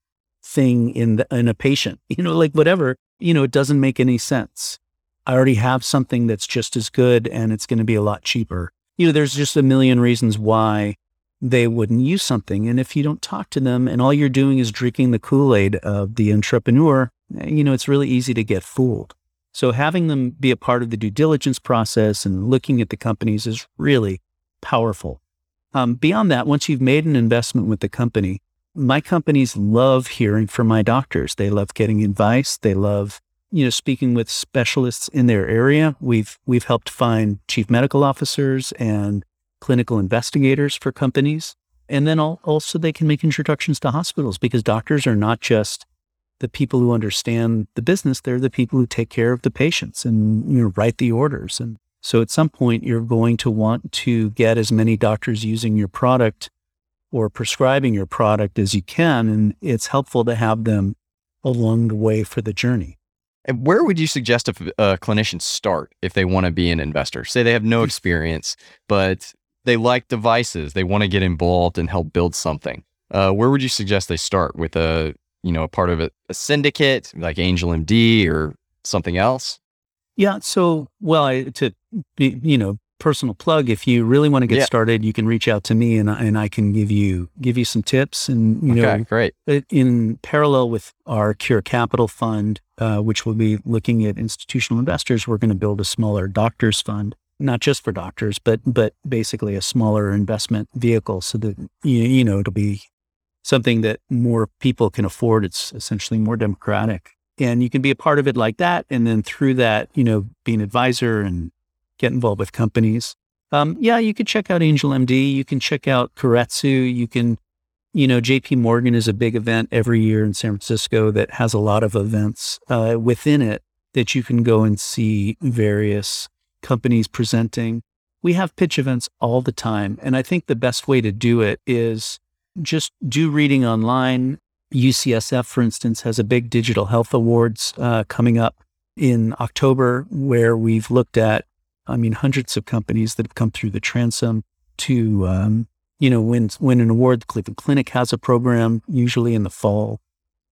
thing in the, in a patient, you know, like whatever, you know, it doesn't make any sense. I already have something that's just as good and it's going to be a lot cheaper you know, there's just a million reasons why they wouldn't use something. And if you don't talk to them and all you're doing is drinking the Kool Aid of the entrepreneur, eh, you know, it's really easy to get fooled. So having them be a part of the due diligence process and looking at the companies is really powerful. Um, beyond that, once you've made an investment with the company, my companies love hearing from my doctors. They love getting advice. They love you know, speaking with specialists in their area, we've we've helped find chief medical officers and clinical investigators for companies, and then also they can make introductions to hospitals because doctors are not just the people who understand the business; they're the people who take care of the patients and you know write the orders. And so, at some point, you're going to want to get as many doctors using your product or prescribing your product as you can, and it's helpful to have them along the way for the journey. And where would you suggest a, a clinician start if they want to be an investor? Say they have no experience, but they like devices. They want to get involved and help build something. Uh, where would you suggest they start with a you know a part of a, a syndicate like Angel MD or something else? Yeah. So, well, I, to be, you know, personal plug. If you really want to get yeah. started, you can reach out to me and and I can give you give you some tips. And you okay, know, great. In parallel with our Cura Capital Fund, uh, which will be looking at institutional investors, we're going to build a smaller doctors fund, not just for doctors, but but basically a smaller investment vehicle, so that you, you know it'll be something that more people can afford. It's essentially more democratic. And you can be a part of it like that. And then through that, you know, be an advisor and get involved with companies. Um, yeah, you could check out Angel MD. You can check out Keiretsu. You can, you know, JP Morgan is a big event every year in San Francisco that has a lot of events uh, within it that you can go and see various companies presenting. We have pitch events all the time. And I think the best way to do it is just do reading online. UCSF, for instance, has a big digital health awards uh, coming up in October where we've looked at I mean, hundreds of companies that have come through the transom to, um, you know, win, win an award. The Cleveland Clinic has a program usually in the fall.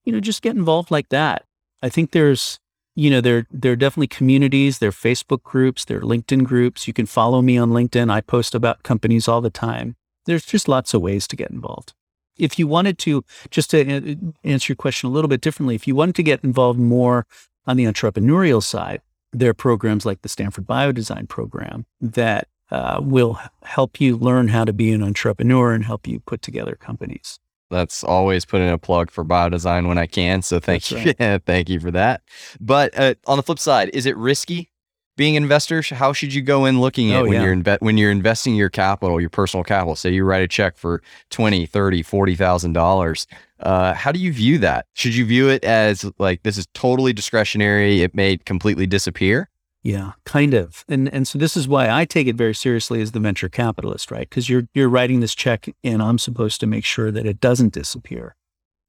You know, just get involved like that. I think there's, you know, there, there are definitely communities, there are Facebook groups, there are LinkedIn groups. You can follow me on LinkedIn. I post about companies all the time. There's just lots of ways to get involved. If you wanted to, just to uh, answer your question a little bit differently, if you wanted to get involved more on the entrepreneurial side, there are programs like the Stanford Biodesign program that uh, will help you learn how to be an entrepreneur and help you put together companies. That's always putting a plug for biodesign when I can. So thank That's you. Right. thank you for that. But uh, on the flip side, is it risky being an investor? How should you go in looking at oh, when yeah. you're inve- when you're investing your capital, your personal capital? Say you write a check for 20, 30, 40,000 dollars. Uh, how do you view that? Should you view it as like this is totally discretionary? It may completely disappear. Yeah, kind of. And and so this is why I take it very seriously as the venture capitalist, right? Because you're you're writing this check and I'm supposed to make sure that it doesn't disappear.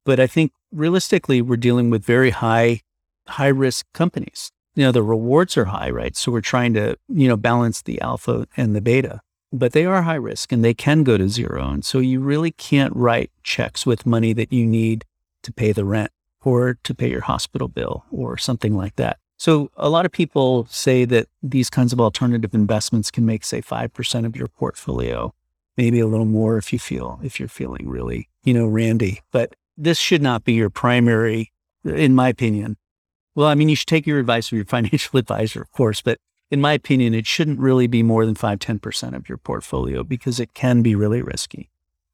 But I think realistically we're dealing with very high high risk companies. You know, the rewards are high, right? So we're trying to, you know, balance the alpha and the beta. But they are high risk and they can go to zero. And so you really can't write checks with money that you need to pay the rent or to pay your hospital bill or something like that. So a lot of people say that these kinds of alternative investments can make, say, 5% of your portfolio, maybe a little more if you feel, if you're feeling really, you know, randy. But this should not be your primary, in my opinion. Well, I mean, you should take your advice from your financial advisor, of course, but in my opinion, it shouldn't really be more than 5, 10% of your portfolio because it can be really risky.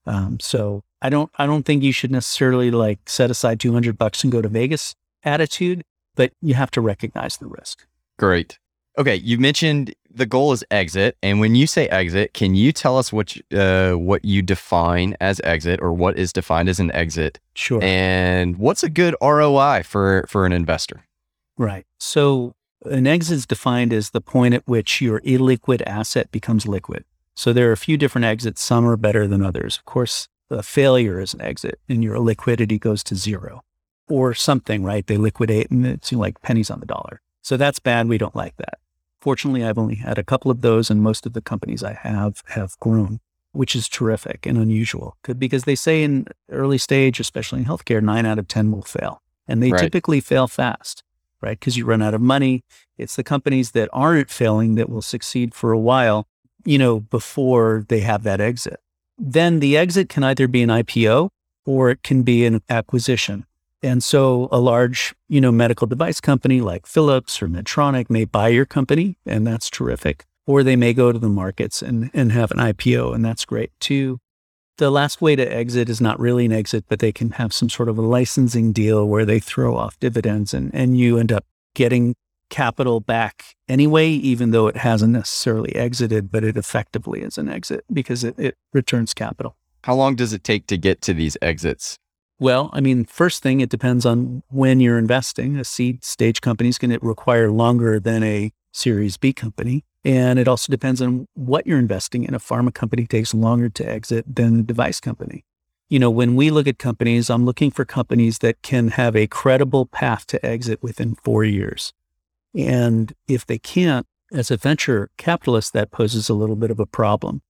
Um, so I don't, I don't think you should necessarily like set aside 200 bucks and go to Vegas attitude but you have to recognize the risk. Great. Okay, you mentioned the goal is exit, and when you say exit, can you tell us what uh, what you define as exit, or what is defined as an exit? Sure. And what's a good ROI for for an investor? Right. So an exit is defined as the point at which your illiquid asset becomes liquid. So there are a few different exits. Some are better than others. Of course, a failure is an exit, and your liquidity goes to zero or something, right? They liquidate and it's like pennies on the dollar. So that's bad. We don't like that. Fortunately, I've only had a couple of those, and most of the companies I have have grown, which is terrific and unusual because they say in early stage, especially in healthcare, nine out of 10 will fail. And they right. typically fail fast, right? Because you run out of money. It's the companies that aren't failing that will succeed for a while, you know, before they have that exit. Then the exit can either be an IPO or it can be an acquisition. And so a large, you know, medical device company like Philips or Medtronic may buy your company, and that's terrific. Or they may go to the markets and, and have an IPO, and that's great too. The last way to exit is not really an exit, but they can have some sort of a licensing deal where they throw off dividends and, and you end up getting capital back anyway, even though it hasn't necessarily exited, but it effectively is an exit because it, it returns capital. How long does it take to get to these exits? Well, I mean, first thing, it depends on when you're investing. A seed stage company is going to require longer than a Series B company. And it also depends on what you're investing in. A pharma company takes longer to exit than a device company. You know, when we look at companies, I'm looking for companies that can have a credible path to exit within four years. And if they can't, as a venture capitalist, that poses a little bit of a problem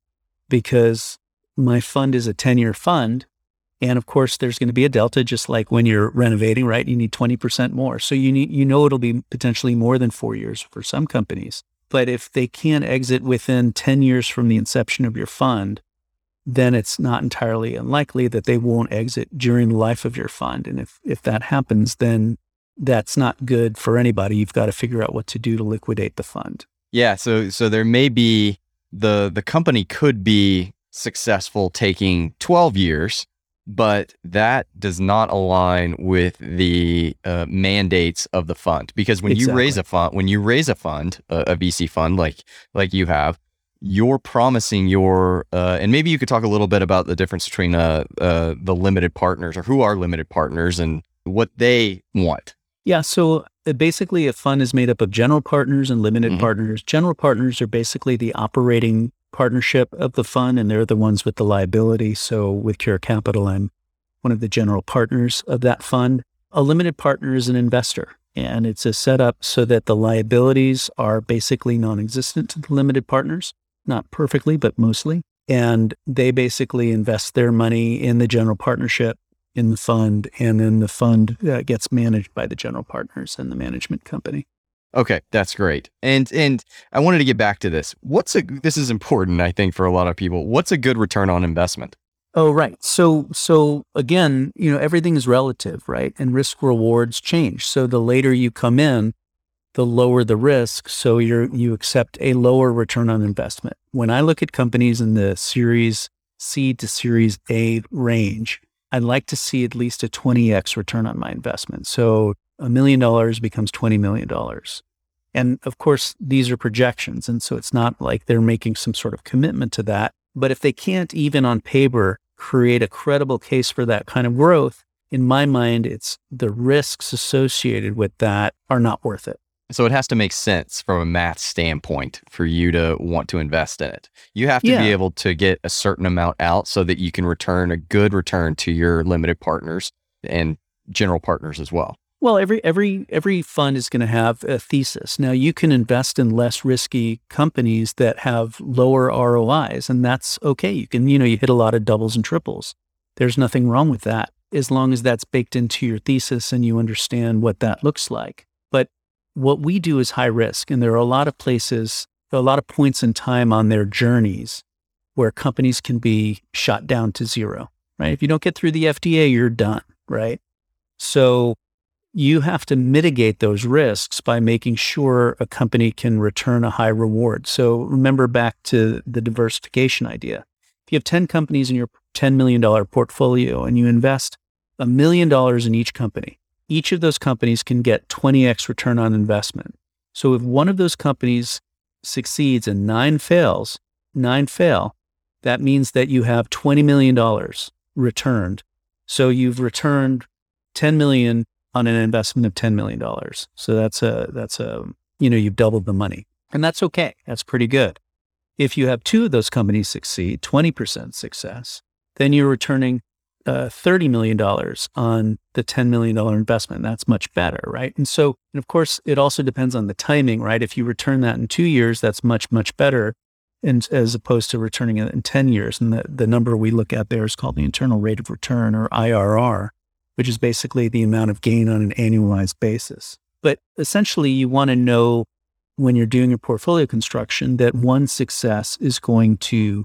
because my fund is a 10 year fund and of course, there's going to be a delta, just like when you're renovating, right? You need 20% more. So you need, you know, it'll be potentially more than four years for some companies. But if they can't exit within 10 years from the inception of your fund, then it's not entirely unlikely that they won't exit during the life of your fund. And if, if that happens, then that's not good for anybody. You've got to figure out what to do to liquidate the fund. Yeah. So, so there may be the, the company could be successful taking 12 years but that does not align with the uh, mandates of the fund because when exactly. you raise a fund when you raise a fund a, a vc fund like like you have you're promising your uh, and maybe you could talk a little bit about the difference between uh, uh, the limited partners or who are limited partners and what they want yeah so uh, basically a fund is made up of general partners and limited mm-hmm. partners general partners are basically the operating partnership of the fund, and they're the ones with the liability. So with Cura Capital, I'm one of the general partners of that fund. A limited partner is an investor. And it's a setup so that the liabilities are basically non existent to the limited partners, not perfectly, but mostly. And they basically invest their money in the general partnership, in the fund, and then the fund uh, gets managed by the general partners and the management company. Okay, that's great. And and I wanted to get back to this. What's a this is important I think for a lot of people. What's a good return on investment? Oh, right. So, so again, you know, everything is relative, right? And risk rewards change. So the later you come in, the lower the risk. So you you accept a lower return on investment. When I look at companies in the Series C to Series A range, I'd like to see at least a 20x return on my investment. So a million dollars becomes $20 million. And of course, these are projections. And so it's not like they're making some sort of commitment to that. But if they can't even on paper create a credible case for that kind of growth, in my mind, it's the risks associated with that are not worth it. So it has to make sense from a math standpoint for you to want to invest in it. You have to Yeah. be able to get a certain amount out so that you can return a good return to your limited partners and general partners as well. Well, every every every fund is going to have a thesis. Now, you can invest in less risky companies that have lower ROIs, and that's okay. You can, you know, you hit a lot of doubles and triples. There's nothing wrong with that as long as that's baked into your thesis and you understand what that looks like. But what we do is high risk, and there are a lot of places, a lot of points in time on their journeys where companies can be shot down to zero. Right? If you don't get through the FDA, you're done. Right? So you have to mitigate those risks by making sure a company can return a high reward. So remember back to the diversification idea. If you have 10 companies in your $10 million portfolio and you invest a million dollars in each company, each of those companies can get 20x return on investment. So if one of those companies succeeds and nine fails, nine fail, that means that you have $20 million returned. So you've returned 10 million on an investment of $10 million. So that's a, that's a, you know, you've doubled the money and that's okay. That's pretty good. If you have two of those companies succeed, 20% success, then you're returning uh, $30 million on the $10 million investment. That's much better, right? And so, and of course, it also depends on the timing, right? If you return that in two years, that's much, much better and as opposed to returning it in 10 years. And the, the number we look at there is called the internal rate of return or IRR which is basically the amount of gain on an annualized basis. But essentially, you want to know when you're doing your portfolio construction that one success is going to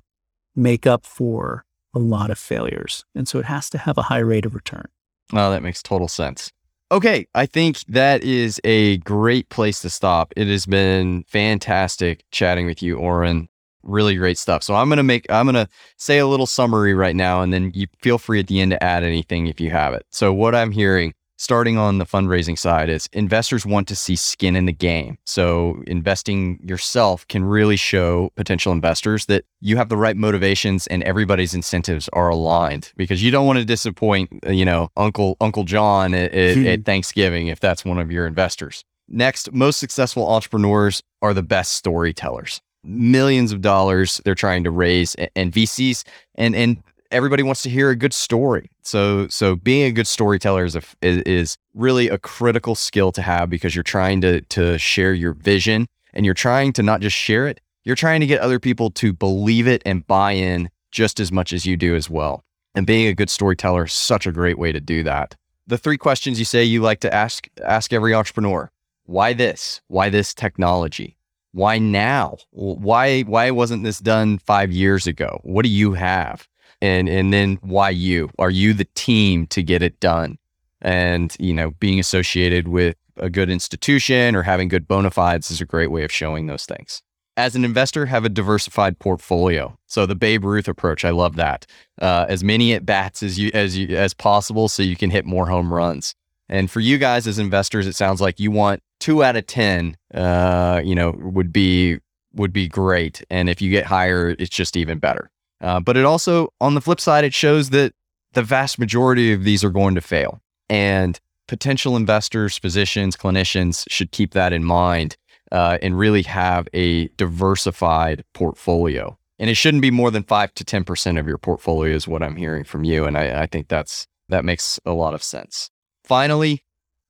make up for a lot of failures. And so it has to have a high rate of return. Oh, that makes total sense. Okay, I think that is a great place to stop. It has been fantastic chatting with you, Orrin. Really great stuff. So I'm gonna make I'm gonna say a little summary right now, and then you feel free at the end to add anything if you have it. So what I'm hearing, starting on the fundraising side, is investors want to see skin in the game. So investing yourself can really show potential investors that you have the right motivations and everybody's incentives are aligned because you don't want to disappoint, uh, you know, Uncle Uncle John at, at, at Thanksgiving if that's one of your investors. Next, most successful entrepreneurs are the best storytellers. Millions of dollars they're trying to raise, a- and VCs and and everybody wants to hear a good story. So so being a good storyteller is a, is really a critical skill to have because you're trying to to share your vision and you're trying to not just share it, you're trying to get other people to believe it and buy in just as much as you do as well. And being a good storyteller is such a great way to do that. The three questions you say you like to ask ask every entrepreneur. Why this? Why this technology? Why now? Why why wasn't this done 5 years ago? What do you have? And and then why you? Are you the team to get it done? And, you know, being associated with a good institution or having good bona fides is a great way of showing those things. As an investor, have a diversified portfolio. So the Babe Ruth approach, I love that. Uh, as many at bats as you as you as possible, so you can hit more home runs. And for you guys as investors, it sounds like you want two out of ten. Uh, you know, would be would be great. And if you get higher, it's just even better. Uh, but it also, on the flip side, it shows that the vast majority of these are going to fail. And potential investors, physicians, clinicians should keep that in mind uh, and really have a diversified portfolio. And it shouldn't be more than five to ten percent of your portfolio, is what I'm hearing from you. And I, I think that's that makes a lot of sense. Finally,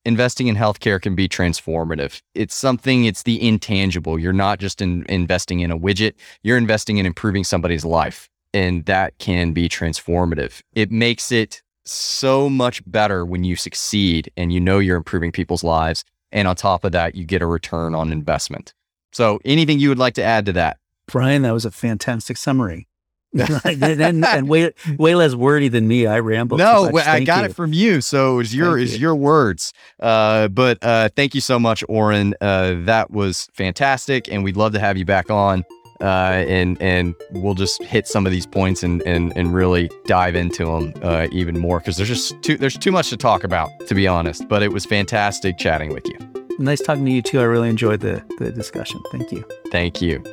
investing in healthcare can be transformative. It's something, it's the intangible. You're not just in, investing in a widget, you're investing in improving somebody's life. And that can be transformative. It makes it so much better when you succeed and you know you're improving people's lives. And on top of that, you get a return on investment. So, anything you would like to add to that? Bryan, that was a fantastic summary. And, and, way way less wordy than me. I rambled. No, I got you. it from you, so it's your it's your words. Uh, but uh, thank you so much, Orrin. Uh, that was fantastic, and we'd love to have you back on. Uh, and and we'll just hit some of these points and and, and really dive into them uh, even more because there's just too there's too much to talk about to be honest. But it was fantastic chatting with you. Nice talking to you too. I really enjoyed the the discussion. Thank you. Thank you.